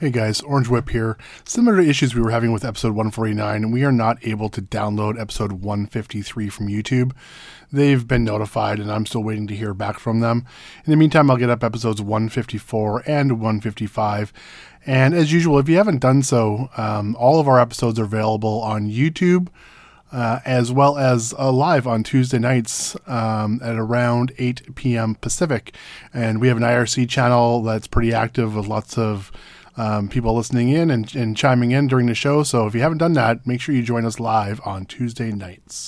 Hey guys, Orange Whip here. Similar to issues we were having with episode 149, we are not able to download episode 153 from YouTube. They've been notified, and I'm still waiting to hear back from them. In the meantime, I'll get up episodes 154 and 155. And as usual, if you haven't done so, um, all of our episodes are available on YouTube. Uh, as well as uh, live on Tuesday nights um, at around 8 p.m. Pacific. And we have an IRC channel that's pretty active with lots of um, people listening in and, and chiming in during the show. So if you haven't done that, make sure you join us live on Tuesday nights.